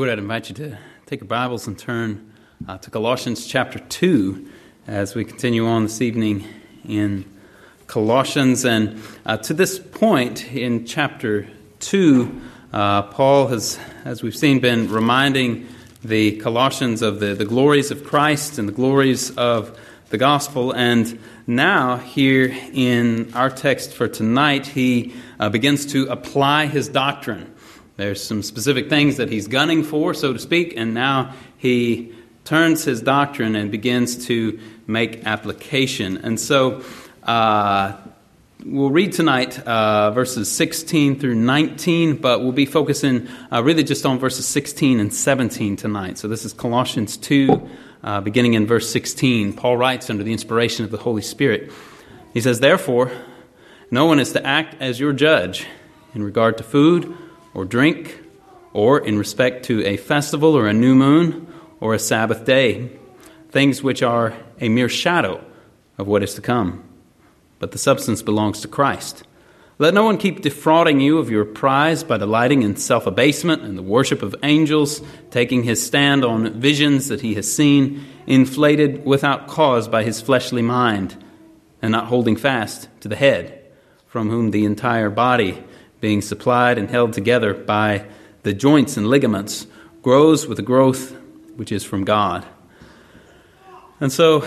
would, I'd invite you to take your Bibles and turn uh, to Colossians chapter 2 as we continue on this evening in Colossians. And uh, to this point in chapter 2, uh, Paul has, as we've seen, been reminding the Colossians of the, the glories of Christ and the glories of the gospel. And now, here in our text for tonight, he uh, begins to apply his doctrine. There's some specific things that he's gunning for, so to speak, and now he turns his doctrine and begins to make application. And so uh, we'll read tonight uh, verses 16 through 19, but we'll be focusing uh, really just on verses 16 and 17 tonight. So this is Colossians 2, uh, beginning in verse 16. Paul writes under the inspiration of the Holy Spirit. He says, Therefore, no one is to act as your judge in regard to food or drink, or in respect to a festival or a new moon or a Sabbath day, things which are a mere shadow of what is to come. But the substance belongs to Christ. Let no one keep defrauding you of your prize by delighting in self abasement and the worship of angels, taking his stand on visions that he has seen, inflated without cause by his fleshly mind, and not holding fast to the head, from whom the entire body being supplied and held together by the joints and ligaments, grows with the growth which is from God. And so,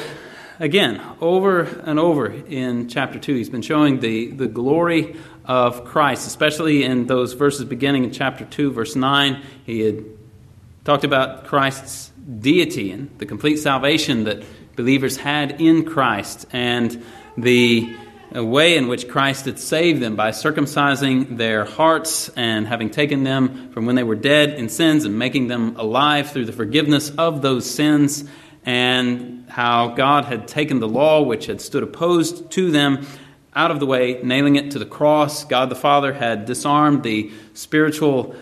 again, over and over in chapter 2, he's been showing the, the glory of Christ, especially in those verses beginning in chapter 2, verse 9. He had talked about Christ's deity and the complete salvation that believers had in Christ and the a way in which Christ had saved them by circumcising their hearts and having taken them from when they were dead in sins and making them alive through the forgiveness of those sins, and how God had taken the law which had stood opposed to them out of the way, nailing it to the cross. God the Father had disarmed the spiritual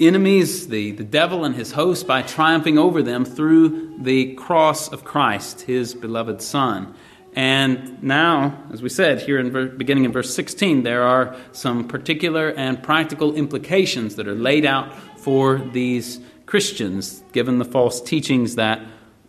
enemies, the, the devil and his host, by triumphing over them through the cross of Christ, his beloved Son. And now, as we said here in ver- beginning in verse 16, there are some particular and practical implications that are laid out for these Christians, given the false teachings that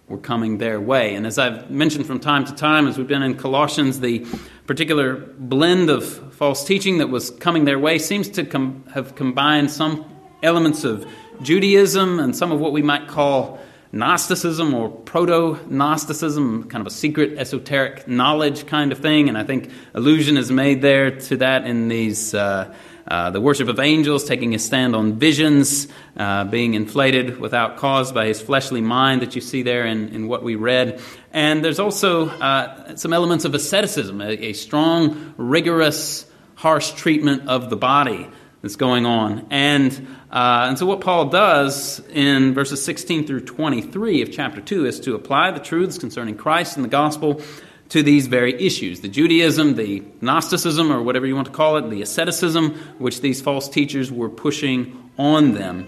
were coming their way. And as I've mentioned from time to time, as we've been in Colossians, the particular blend of false teaching that was coming their way seems to com- have combined some elements of Judaism and some of what we might call Gnosticism or proto Gnosticism, kind of a secret esoteric knowledge kind of thing. And I think allusion is made there to that in these. Uh, uh, the worship of angels, taking a stand on visions, uh, being inflated without cause by his fleshly mind that you see there in, in what we read. And there's also uh, some elements of asceticism, a, a strong, rigorous, harsh treatment of the body that's going on. And, uh, and so, what Paul does in verses 16 through 23 of chapter 2 is to apply the truths concerning Christ and the gospel to these very issues the Judaism, the Gnosticism, or whatever you want to call it, the asceticism, which these false teachers were pushing on them.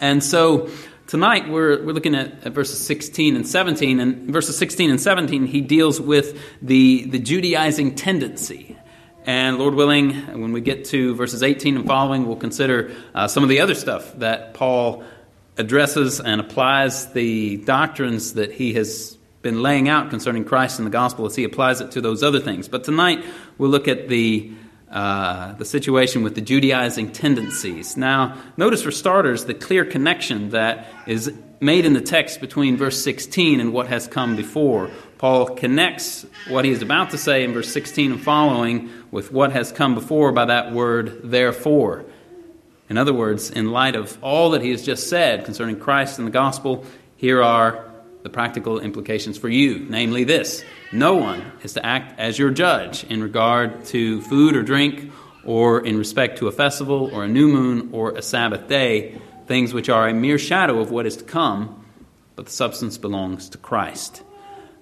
And so, tonight we're, we're looking at, at verses 16 and 17. And verses 16 and 17, he deals with the, the Judaizing tendency and Lord willing, when we get to verses 18 and following, we'll consider uh, some of the other stuff that Paul addresses and applies the doctrines that he has been laying out concerning Christ and the gospel as he applies it to those other things. But tonight, we'll look at the uh, the situation with the Judaizing tendencies. Now, notice for starters the clear connection that is made in the text between verse 16 and what has come before. Paul connects what he is about to say in verse 16 and following with what has come before by that word, therefore. In other words, in light of all that he has just said concerning Christ and the gospel, here are the practical implications for you, namely this no one is to act as your judge in regard to food or drink, or in respect to a festival, or a new moon, or a Sabbath day, things which are a mere shadow of what is to come, but the substance belongs to Christ.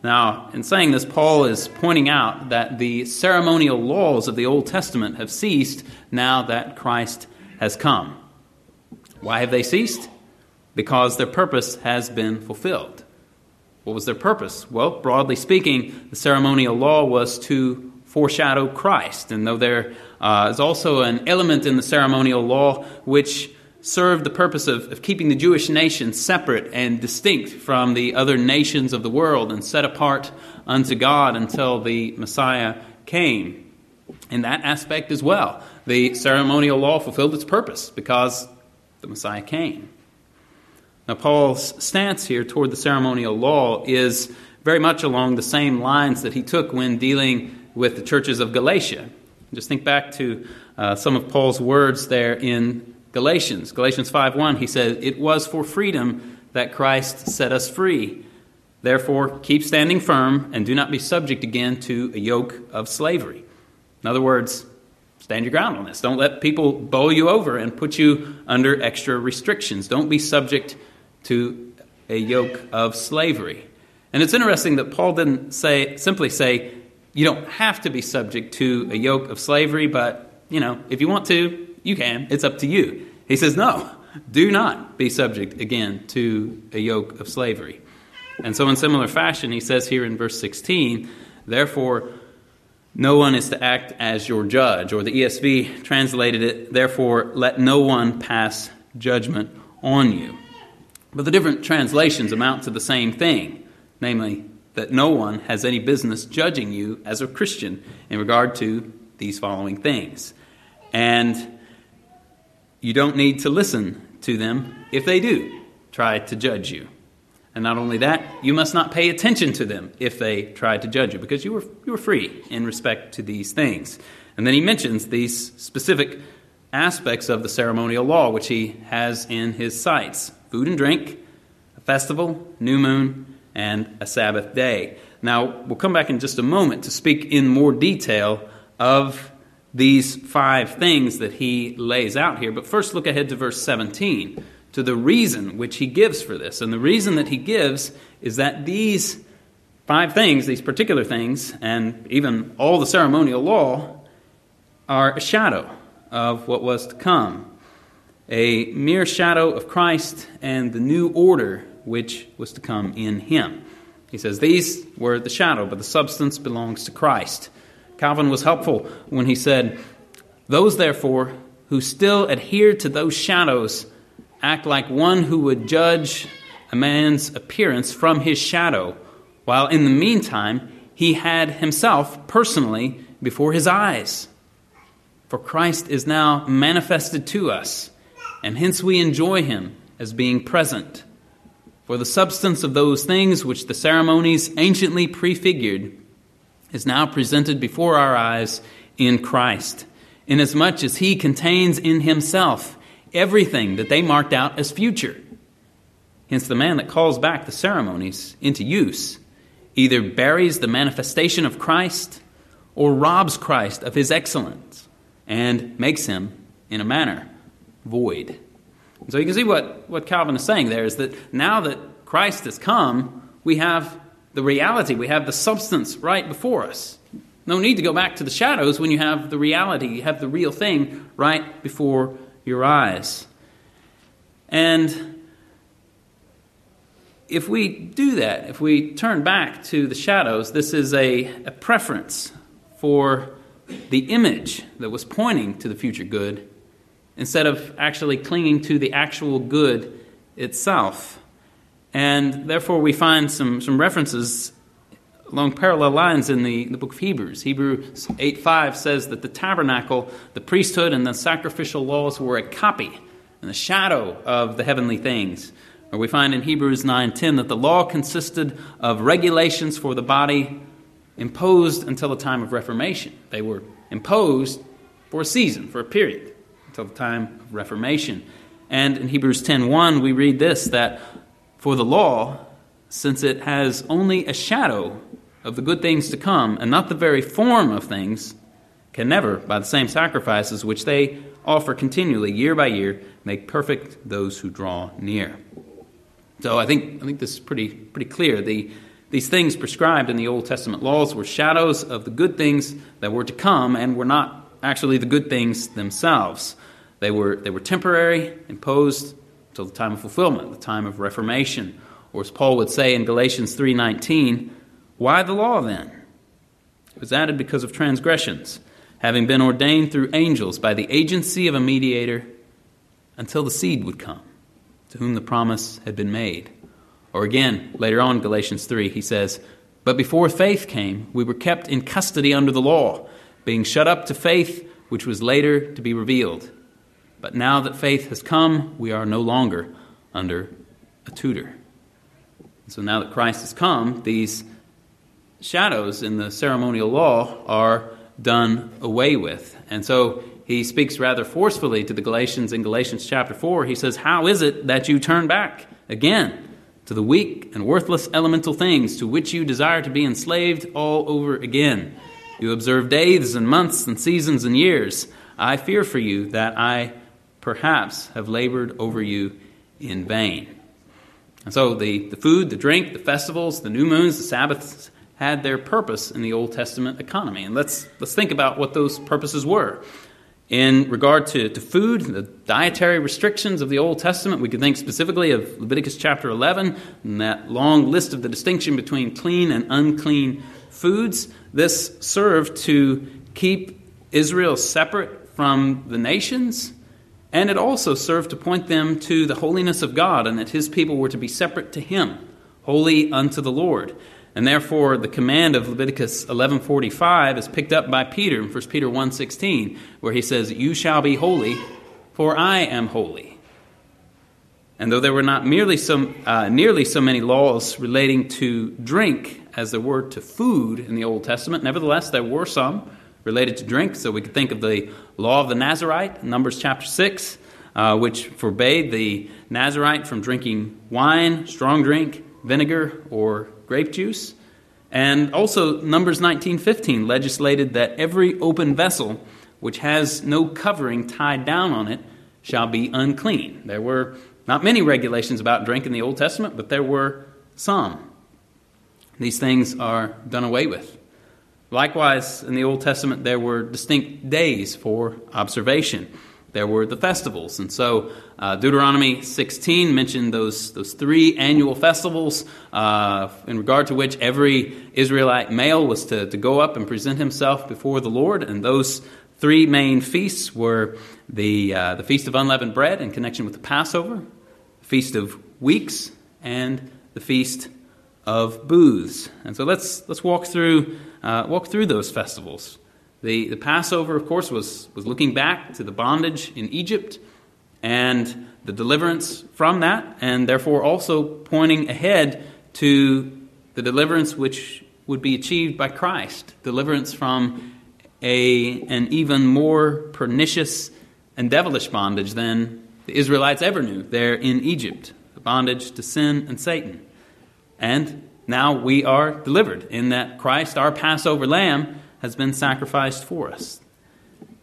Now, in saying this, Paul is pointing out that the ceremonial laws of the Old Testament have ceased now that Christ has come. Why have they ceased? Because their purpose has been fulfilled. What was their purpose? Well, broadly speaking, the ceremonial law was to foreshadow Christ. And though there uh, is also an element in the ceremonial law which served the purpose of, of keeping the Jewish nation separate and distinct from the other nations of the world and set apart unto God until the Messiah came. In that aspect as well, the ceremonial law fulfilled its purpose because the Messiah came. Now, Paul's stance here toward the ceremonial law is very much along the same lines that he took when dealing with the churches of Galatia. Just think back to uh, some of Paul's words there in Galatians. Galatians 5:1, he says, "It was for freedom that Christ set us free. Therefore, keep standing firm and do not be subject again to a yoke of slavery." In other words, stand your ground on this. Don't let people bowl you over and put you under extra restrictions. Don't be subject to a yoke of slavery. And it's interesting that Paul didn't say simply say you don't have to be subject to a yoke of slavery, but you know, if you want to, you can. It's up to you. He says, no, do not be subject again to a yoke of slavery. And so, in similar fashion, he says here in verse 16, therefore, no one is to act as your judge. Or the ESV translated it, therefore, let no one pass judgment on you. But the different translations amount to the same thing, namely, that no one has any business judging you as a Christian in regard to these following things. And you don't need to listen to them if they do try to judge you. And not only that, you must not pay attention to them if they try to judge you, because you were, you were free in respect to these things. And then he mentions these specific aspects of the ceremonial law, which he has in his sights food and drink, a festival, new moon, and a Sabbath day. Now, we'll come back in just a moment to speak in more detail of these five things that he lays out here. But first, look ahead to verse 17, to the reason which he gives for this. And the reason that he gives is that these five things, these particular things, and even all the ceremonial law, are a shadow of what was to come. A mere shadow of Christ and the new order which was to come in him. He says, These were the shadow, but the substance belongs to Christ. Calvin was helpful when he said, Those, therefore, who still adhere to those shadows act like one who would judge a man's appearance from his shadow, while in the meantime he had himself personally before his eyes. For Christ is now manifested to us, and hence we enjoy him as being present. For the substance of those things which the ceremonies anciently prefigured is now presented before our eyes in Christ, inasmuch as he contains in himself everything that they marked out as future. Hence, the man that calls back the ceremonies into use either buries the manifestation of Christ or robs Christ of his excellence and makes him, in a manner, void. So you can see what, what Calvin is saying there is that now that Christ has come, we have the reality, we have the substance right before us. No need to go back to the shadows when you have the reality, you have the real thing right before your eyes. And if we do that, if we turn back to the shadows, this is a, a preference for the image that was pointing to the future good instead of actually clinging to the actual good itself. And therefore, we find some, some references along parallel lines in the, the book of Hebrews. Hebrews 8 5 says that the tabernacle, the priesthood, and the sacrificial laws were a copy and a shadow of the heavenly things. Or we find in Hebrews 9:10 that the law consisted of regulations for the body imposed until the time of Reformation. They were imposed for a season, for a period until the time of Reformation. And in Hebrews 10:1 we read this that for the law since it has only a shadow of the good things to come and not the very form of things can never by the same sacrifices which they offer continually year by year make perfect those who draw near. So I think I think this is pretty pretty clear. The these things prescribed in the Old Testament laws were shadows of the good things that were to come and were not actually the good things themselves. They were, they were temporary, imposed until the time of fulfillment, the time of reformation. Or as Paul would say in Galatians 3:19, why the law then? It was added because of transgressions, having been ordained through angels by the agency of a mediator, until the seed would come, to whom the promise had been made. Or again, later on, Galatians 3, he says, But before faith came, we were kept in custody under the law, being shut up to faith which was later to be revealed. But now that faith has come, we are no longer under a tutor. So now that Christ has come, these shadows in the ceremonial law are done away with. And so he speaks rather forcefully to the Galatians in Galatians chapter 4. He says, How is it that you turn back again to the weak and worthless elemental things to which you desire to be enslaved all over again? You observe days and months and seasons and years. I fear for you that I perhaps have labored over you in vain. And so the, the food, the drink, the festivals, the new moons, the Sabbaths had their purpose in the Old Testament economy. And let's, let's think about what those purposes were. In regard to, to food, the dietary restrictions of the Old Testament, we could think specifically of Leviticus chapter 11 and that long list of the distinction between clean and unclean foods. This served to keep Israel separate from the nations, and it also served to point them to the holiness of God and that his people were to be separate to him, holy unto the Lord. And therefore, the command of Leviticus 11:45 is picked up by Peter in 1 Peter 1:16, where he says, "You shall be holy, for I am holy." And though there were not merely some, uh, nearly so many laws relating to drink as there were to food in the Old Testament, nevertheless, there were some related to drink. So we could think of the law of the Nazarite, Numbers chapter 6, uh, which forbade the Nazarite from drinking wine, strong drink, vinegar, or grape juice. And also Numbers 19:15 legislated that every open vessel which has no covering tied down on it shall be unclean. There were not many regulations about drink in the Old Testament, but there were some. These things are done away with. Likewise, in the Old Testament, there were distinct days for observation there were the festivals. And so uh, Deuteronomy 16 mentioned those, those three annual festivals uh, in regard to which every Israelite male was to, to go up and present himself before the Lord. And those three main feasts were the, uh, the Feast of Unleavened Bread in connection with the Passover, the Feast of Weeks, and the Feast of Booths. And so let's, let's walk, through, uh, walk through those festivals. The, the Passover, of course, was, was looking back to the bondage in Egypt and the deliverance from that, and therefore also pointing ahead to the deliverance which would be achieved by Christ deliverance from a, an even more pernicious and devilish bondage than the Israelites ever knew there in Egypt the bondage to sin and Satan. And now we are delivered in that Christ, our Passover lamb, has been sacrificed for us.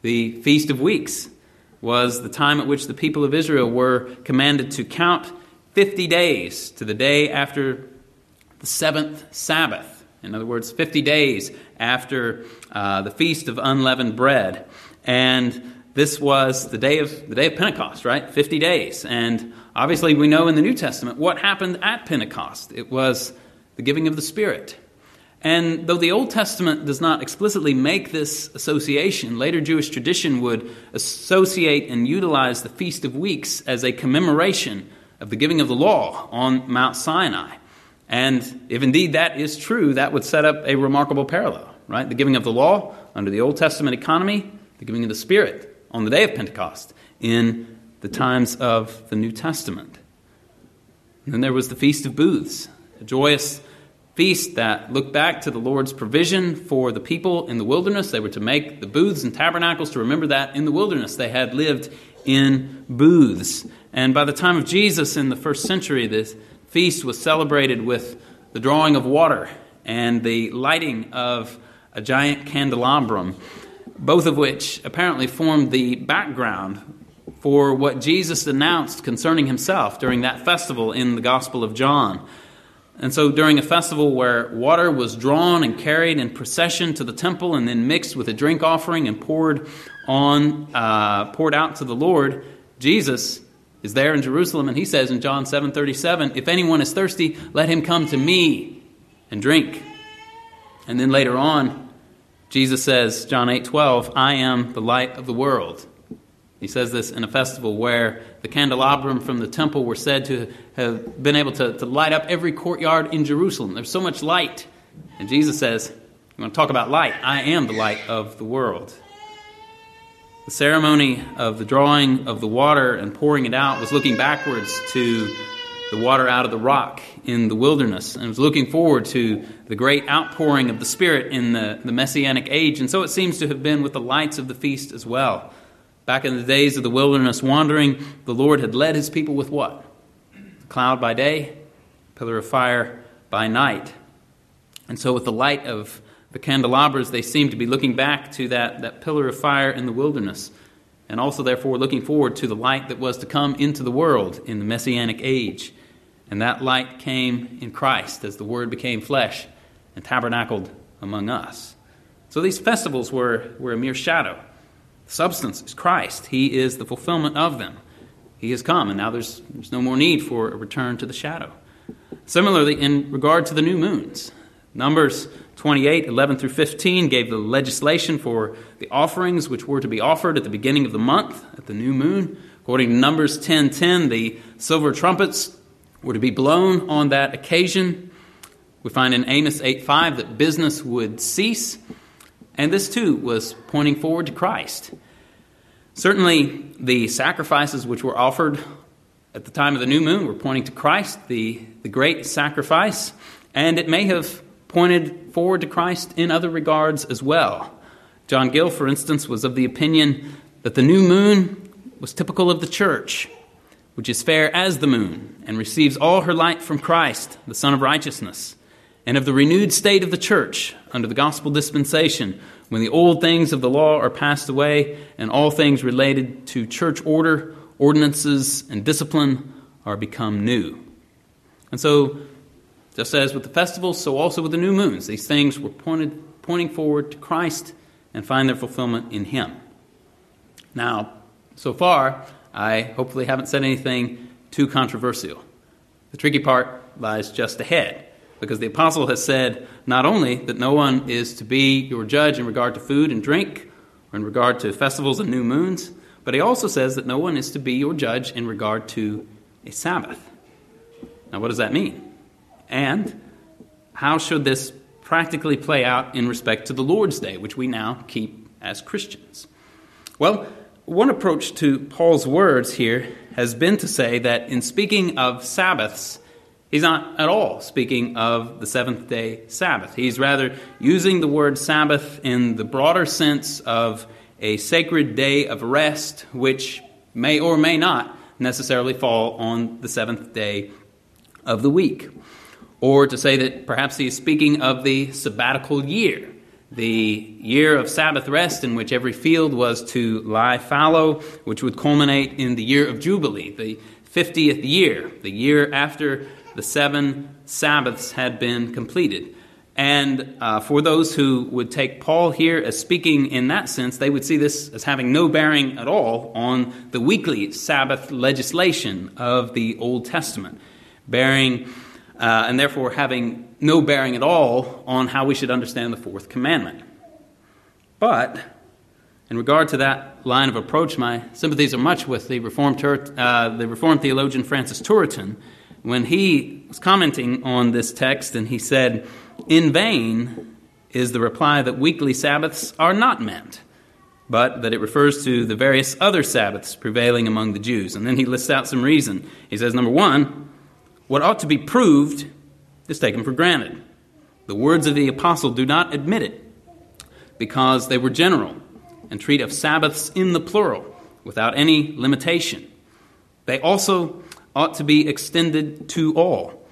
The Feast of Weeks was the time at which the people of Israel were commanded to count 50 days to the day after the seventh Sabbath. In other words, 50 days after uh, the Feast of Unleavened Bread. And this was the day of the day of Pentecost, right? 50 days. And obviously we know in the New Testament what happened at Pentecost. It was the giving of the Spirit. And though the Old Testament does not explicitly make this association, later Jewish tradition would associate and utilize the Feast of Weeks as a commemoration of the giving of the law on Mount Sinai. And if indeed that is true, that would set up a remarkable parallel, right? The giving of the law under the Old Testament economy, the giving of the Spirit on the day of Pentecost in the times of the New Testament. And then there was the Feast of Booths, a joyous feast that looked back to the Lord's provision for the people in the wilderness. They were to make the booths and tabernacles to remember that in the wilderness they had lived in booths. And by the time of Jesus in the first century, this feast was celebrated with the drawing of water and the lighting of a giant candelabrum, both of which apparently formed the background for what Jesus announced concerning himself during that festival in the Gospel of John. And so, during a festival where water was drawn and carried in procession to the temple and then mixed with a drink offering and poured on, uh, poured out to the Lord, Jesus is there in Jerusalem, and he says in John seven thirty seven, "If anyone is thirsty, let him come to me and drink." And then later on, Jesus says, John eight twelve, "I am the light of the world." He says this in a festival where the candelabrum from the temple were said to have been able to, to light up every courtyard in Jerusalem. There's so much light. And Jesus says, You want to talk about light? I am the light of the world. The ceremony of the drawing of the water and pouring it out was looking backwards to the water out of the rock in the wilderness and was looking forward to the great outpouring of the Spirit in the, the Messianic age. And so it seems to have been with the lights of the feast as well. Back in the days of the wilderness wandering, the Lord had led his people with what? A cloud by day, pillar of fire by night. And so, with the light of the candelabras, they seem to be looking back to that, that pillar of fire in the wilderness, and also, therefore, looking forward to the light that was to come into the world in the Messianic age. And that light came in Christ as the Word became flesh and tabernacled among us. So these festivals were, were a mere shadow substance is Christ. He is the fulfillment of them. He has come, and now there's, there's no more need for a return to the shadow. Similarly, in regard to the new moons, Numbers 28, 11 through 15 gave the legislation for the offerings which were to be offered at the beginning of the month at the new moon. According to Numbers 10, 10, the silver trumpets were to be blown on that occasion. We find in Amos 8, 5 that business would cease and this too was pointing forward to Christ. Certainly, the sacrifices which were offered at the time of the new moon were pointing to Christ, the, the great sacrifice, and it may have pointed forward to Christ in other regards as well. John Gill, for instance, was of the opinion that the new moon was typical of the church, which is fair as the moon and receives all her light from Christ, the Sun of Righteousness and of the renewed state of the church under the gospel dispensation, when the old things of the law are passed away and all things related to church order, ordinances, and discipline are become new. And so, just as with the festivals, so also with the new moons, these things were pointed, pointing forward to Christ and find their fulfillment in Him. Now, so far, I hopefully haven't said anything too controversial. The tricky part lies just ahead because the apostle has said not only that no one is to be your judge in regard to food and drink, or in regard to festivals and new moons, but he also says that no one is to be your judge in regard to a Sabbath. Now, what does that mean? And how should this practically play out in respect to the Lord's Day, which we now keep as Christians? Well, one approach to Paul's words here has been to say that in speaking of Sabbaths, He's not at all speaking of the seventh day Sabbath. He's rather using the word Sabbath in the broader sense of a sacred day of rest, which may or may not necessarily fall on the seventh day of the week. Or to say that perhaps he is speaking of the sabbatical year, the year of Sabbath rest in which every field was to lie fallow, which would culminate in the year of Jubilee, the 50th year, the year after the seven Sabbaths had been completed. And uh, for those who would take Paul here as speaking in that sense, they would see this as having no bearing at all on the weekly Sabbath legislation of the Old Testament, bearing uh, and therefore having no bearing at all on how we should understand the fourth commandment. But in regard to that line of approach, my sympathies are much with the Reformed, uh, the Reformed theologian Francis Turretin when he was commenting on this text and he said, In vain is the reply that weekly Sabbaths are not meant, but that it refers to the various other Sabbaths prevailing among the Jews. And then he lists out some reason. He says, Number one, what ought to be proved is taken for granted. The words of the apostle do not admit it because they were general and treat of Sabbaths in the plural without any limitation. They also ought to be extended to all,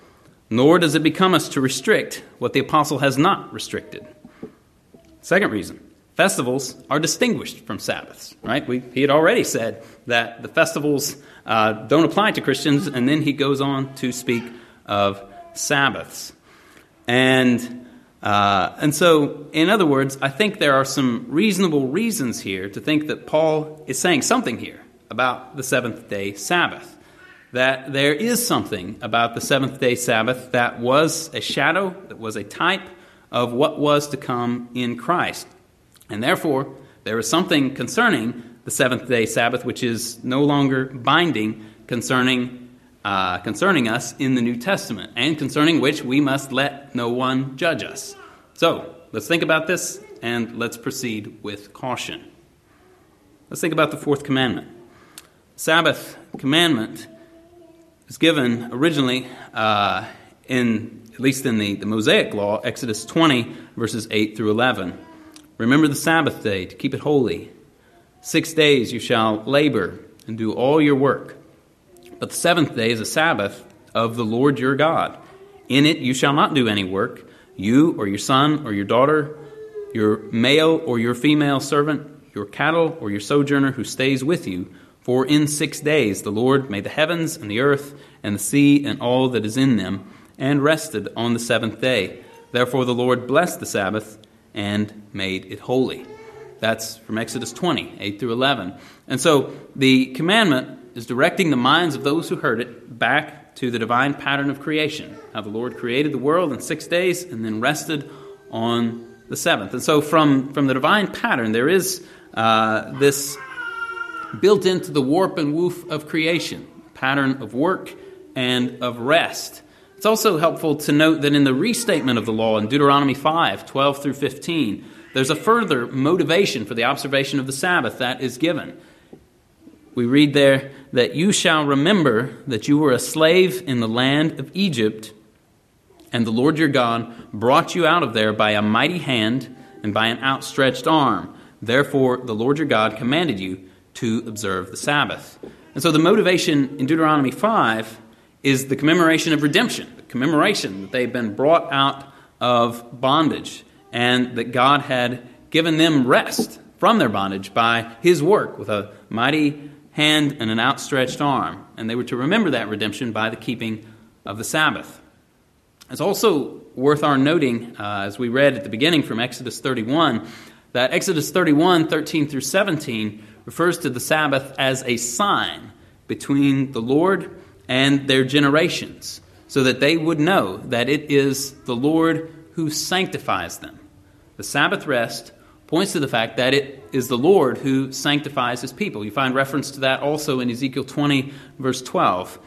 nor does it become us to restrict what the apostle has not restricted. Second reason festivals are distinguished from Sabbaths, right? We, he had already said that the festivals uh, don't apply to Christians, and then he goes on to speak of Sabbaths. And, uh, and so, in other words, I think there are some reasonable reasons here to think that Paul is saying something here about the seventh day Sabbath that there is something about the seventh day Sabbath that was a shadow, that was a type of what was to come in Christ. And therefore, there is something concerning the seventh day Sabbath, which is no longer binding concerning, uh, concerning us in the New Testament, and concerning which we must let no one judge us. So, let's think about this and let's proceed with caution. Let's think about the fourth commandment. Sabbath commandment was given originally uh, in, at least in the, the Mosaic law, Exodus 20, verses 8 through 11. Remember the Sabbath day to keep it holy. Six days you shall labor and do all your work. But the seventh day is a Sabbath of the Lord your God. In it you shall not do any work, you or your son or your daughter, your male or your female servant, your cattle or your sojourner who stays with you. For in six days the Lord made the heavens and the earth and the sea and all that is in them, and rested on the seventh day. Therefore the Lord blessed the Sabbath and made it holy. That's from Exodus 20, 8 through 11. And so the commandment is directing the minds of those who heard it back to the divine pattern of creation. How the Lord created the world in six days and then rested on the seventh. And so from, from the divine pattern, there is uh, this built into the warp and woof of creation pattern of work and of rest. It's also helpful to note that in the restatement of the law in Deuteronomy 5 12 through 15, there's a further motivation for the observation of the Sabbath that is given. We read there that you shall remember that you were a slave in the land of Egypt, and the Lord your God brought you out of there by a mighty hand and by an outstretched arm. Therefore, the Lord your God commanded you to observe the Sabbath. And so the motivation in Deuteronomy 5 is the commemoration of redemption, the commemoration that they've been brought out of bondage and that God had given them rest from their bondage by his work with a mighty hand and an outstretched arm. And they were to remember that redemption by the keeping of the Sabbath. It's also worth our noting, uh, as we read at the beginning from Exodus 31, that Exodus 31, 13 through 17, refers to the Sabbath as a sign between the Lord and their generations, so that they would know that it is the Lord who sanctifies them. The Sabbath rest points to the fact that it is the Lord who sanctifies his people. You find reference to that also in Ezekiel 20, verse 12.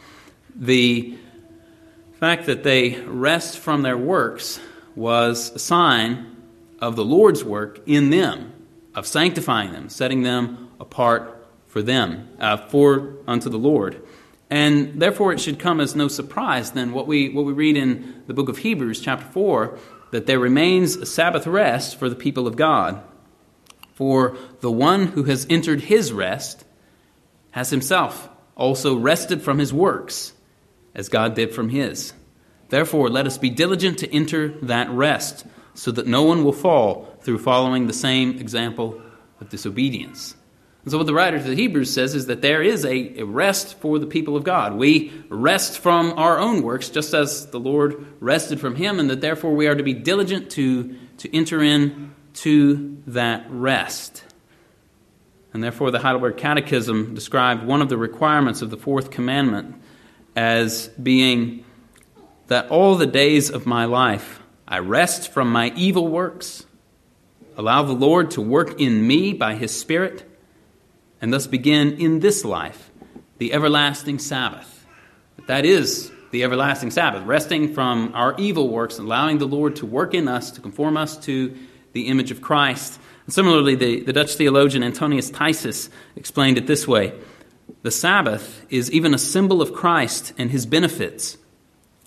The fact that they rest from their works was a sign of the Lord's work in them, of sanctifying them, setting them apart for them, uh, for unto the Lord. And therefore, it should come as no surprise then what we, what we read in the book of Hebrews, chapter 4, that there remains a Sabbath rest for the people of God. For the one who has entered his rest has himself also rested from his works, as God did from his. Therefore, let us be diligent to enter that rest, so that no one will fall through following the same example of disobedience. And so, what the writer to the Hebrews says is that there is a, rest for the people of God. We rest from our own works, just as the Lord rested from Him, and that therefore we are to be diligent to, to enter in to that rest. And therefore, the Heidelberg Catechism described one of the requirements of the fourth commandment as being that all the days of my life I rest from my evil works, allow the Lord to work in me by His Spirit and thus begin in this life the everlasting Sabbath. That is the everlasting Sabbath, resting from our evil works, and allowing the Lord to work in us to conform us to the image of Christ. And similarly, the, the Dutch theologian Antonius Thysius explained it this way The Sabbath is even a symbol of Christ and his benefits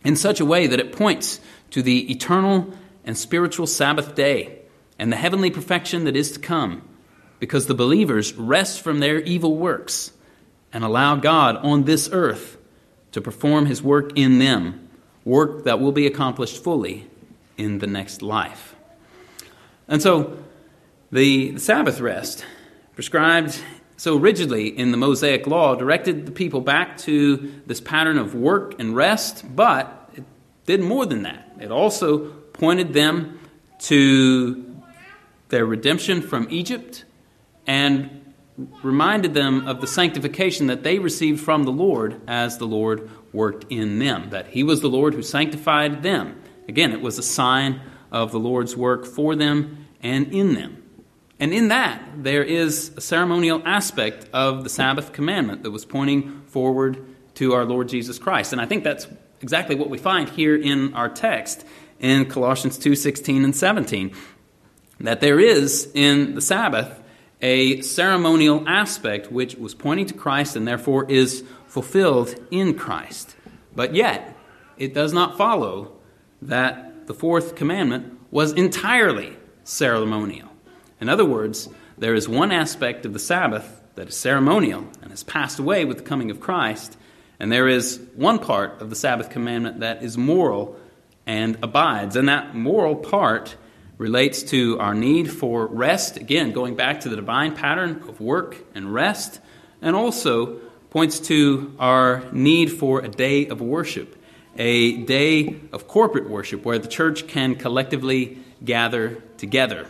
in such a way that it points to the eternal and spiritual Sabbath day and the heavenly perfection that is to come because the believers rest from their evil works and allow God on this earth to perform his work in them, work that will be accomplished fully in the next life. And so, the Sabbath rest, prescribed so rigidly in the Mosaic law, directed the people back to this pattern of work and rest, but it did more than that. It also pointed them to their redemption from Egypt and reminded them of the sanctification that they received from the Lord as the Lord worked in them, that He was the Lord who sanctified them. Again, it was a sign of the Lord's work for them and in them. And in that, there is a ceremonial aspect of the Sabbath commandment that was pointing forward to our Lord Jesus Christ. And I think that's exactly what we find here in our text in Colossians 2 16 and 17. That there is in the Sabbath a ceremonial aspect which was pointing to Christ and therefore is fulfilled in Christ. But yet, it does not follow that the fourth commandment was entirely ceremonial. In other words, there is one aspect of the Sabbath that is ceremonial and has passed away with the coming of Christ, and there is one part of the Sabbath commandment that is moral and abides. And that moral part relates to our need for rest, again, going back to the divine pattern of work and rest, and also points to our need for a day of worship, a day of corporate worship where the church can collectively gather together.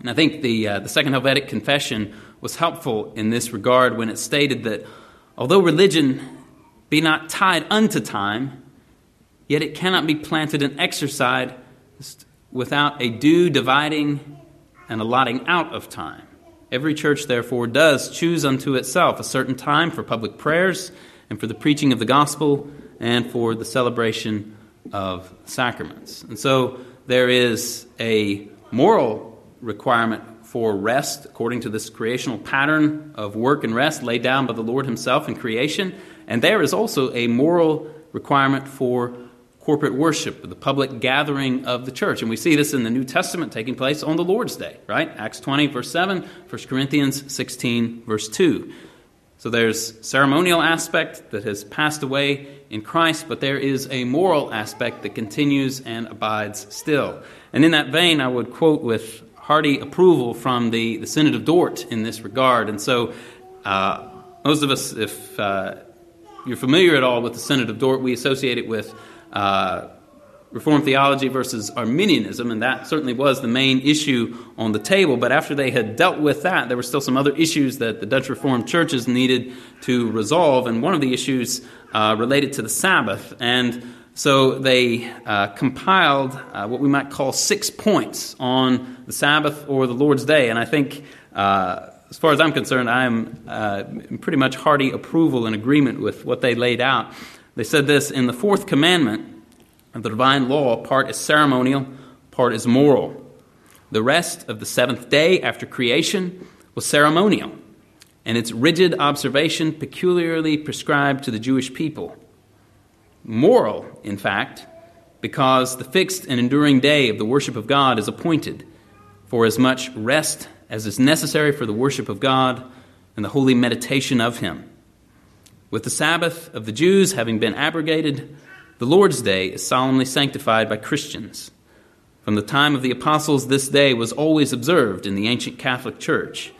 And I think the, uh, the Second Helvetic Confession was helpful in this regard when it stated that although religion be not tied unto time, yet it cannot be planted and exercised without a due dividing and allotting out of time. Every church, therefore, does choose unto itself a certain time for public prayers and for the preaching of the gospel and for the celebration of sacraments. And so there is a moral requirement for rest according to this creational pattern of work and rest laid down by the Lord Himself in creation. And there is also a moral requirement for corporate worship, the public gathering of the church. And we see this in the New Testament taking place on the Lord's Day, right? Acts 20, verse 7, 1 Corinthians 16, verse 2. So there's ceremonial aspect that has passed away in Christ, but there is a moral aspect that continues and abides still. And in that vein, I would quote with hearty approval from the, the Synod of Dort in this regard. And so, uh, most of us, if uh, you're familiar at all with the Synod of Dort, we associate it with uh, Reformed theology versus Arminianism, and that certainly was the main issue on the table. But after they had dealt with that, there were still some other issues that the Dutch Reformed churches needed to resolve, and one of the issues uh, related to the Sabbath. And so they uh, compiled uh, what we might call six points on the Sabbath or the Lord's Day. And I think, uh, as far as I'm concerned, I am uh, pretty much hearty approval and agreement with what they laid out. They said this in the fourth commandment of the divine law, part is ceremonial, part is moral. The rest of the seventh day after creation was ceremonial, and its rigid observation peculiarly prescribed to the Jewish people. Moral, in fact, because the fixed and enduring day of the worship of God is appointed for as much rest as is necessary for the worship of God and the holy meditation of Him. With the Sabbath of the Jews having been abrogated, the Lord's Day is solemnly sanctified by Christians. From the time of the apostles, this day was always observed in the ancient Catholic Church.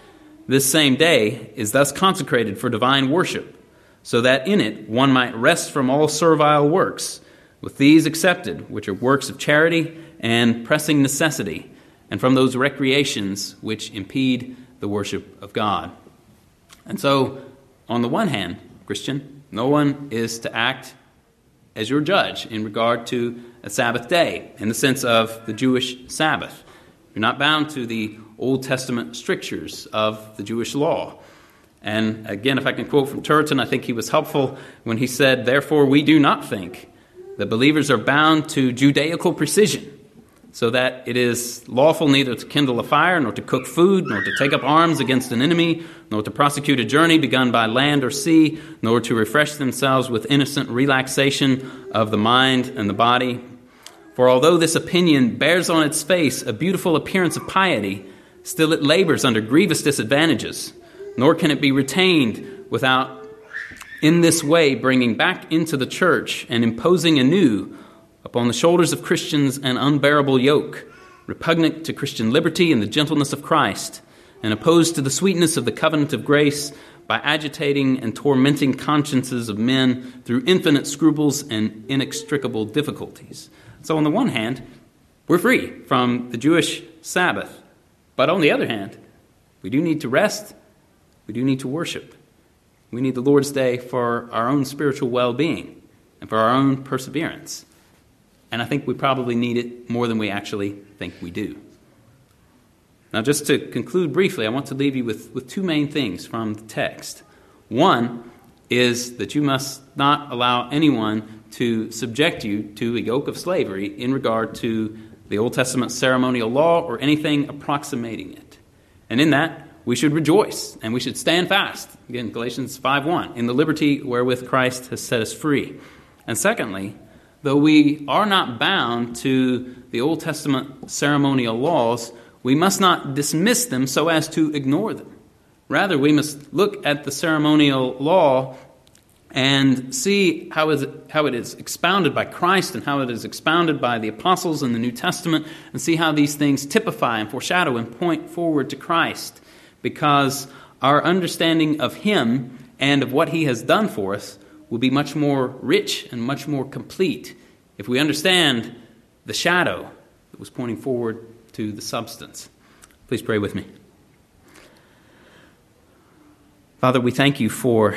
This same day is thus consecrated for divine worship, so that in it one might rest from all servile works, with these excepted, which are works of charity and pressing necessity, and from those recreations which impede the worship of God. And so, on the one hand, Christian. No one is to act as your judge in regard to a Sabbath day, in the sense of the Jewish Sabbath. You're not bound to the Old Testament strictures of the Jewish law. And again, if I can quote from Turretin, I think he was helpful when he said, Therefore, we do not think that believers are bound to Judaical precision so that it is lawful neither to kindle a fire, nor to cook food, nor to take up arms against an enemy, nor to prosecute a journey begun by land or sea, nor to refresh themselves with innocent relaxation of the mind and the body. For although this opinion bears on its face a beautiful appearance of piety, still it labors under grievous disadvantages, nor can it be retained without in this way bringing back into the church and imposing anew upon the shoulders of Christians an unbearable yoke, repugnant to Christian liberty and the gentleness of Christ, and opposed to the sweetness of the covenant of grace by agitating and tormenting consciences of men through infinite scruples and inextricable difficulties. So, on the one hand, we're free from the Jewish Sabbath. But on the other hand, we do need to rest, we do need to worship. We need the Lord's Day for our own spiritual well being and for our own perseverance. And I think we probably need it more than we actually think we do. Now, just to conclude briefly, I want to leave you with, with two main things from the text. One is that you must not allow anyone to subject you to a yoke of slavery in regard to the Old Testament ceremonial law or anything approximating it. And in that, we should rejoice and we should stand fast. Again, Galatians 5:1, in the liberty wherewith Christ has set us free. And secondly, though we are not bound to the Old Testament ceremonial laws, we must not dismiss them so as to ignore them. Rather, we must look at the ceremonial law and see how is it, how it is expounded by Christ and how it is expounded by the apostles in the New Testament, and see how these things typify and foreshadow and point forward to Christ. Because our understanding of Him and of what He has done for us will be much more rich and much more complete if we understand the shadow that was pointing forward to the substance. Please pray with me. Father, we thank you for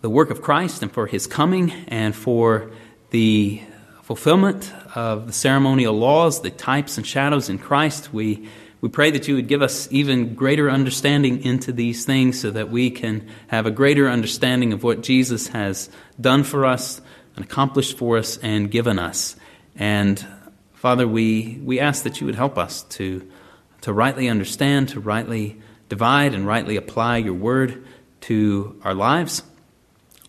the work of Christ and for his coming and for the fulfillment of the ceremonial laws, the types and shadows in Christ. We, we pray that you would give us even greater understanding into these things so that we can have a greater understanding of what Jesus has done for us and accomplished for us and given us. And Father, we, we ask that you would help us to, to rightly understand, to rightly divide, and rightly apply your word to our lives.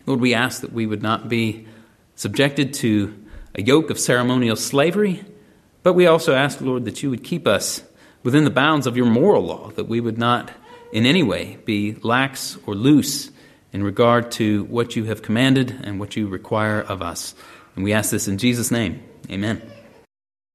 Lord, we ask that we would not be subjected to a yoke of ceremonial slavery, but we also ask, Lord, that you would keep us within the bounds of your moral law, that we would not in any way be lax or loose in regard to what you have commanded and what you require of us. And we ask this in Jesus' name. Amen.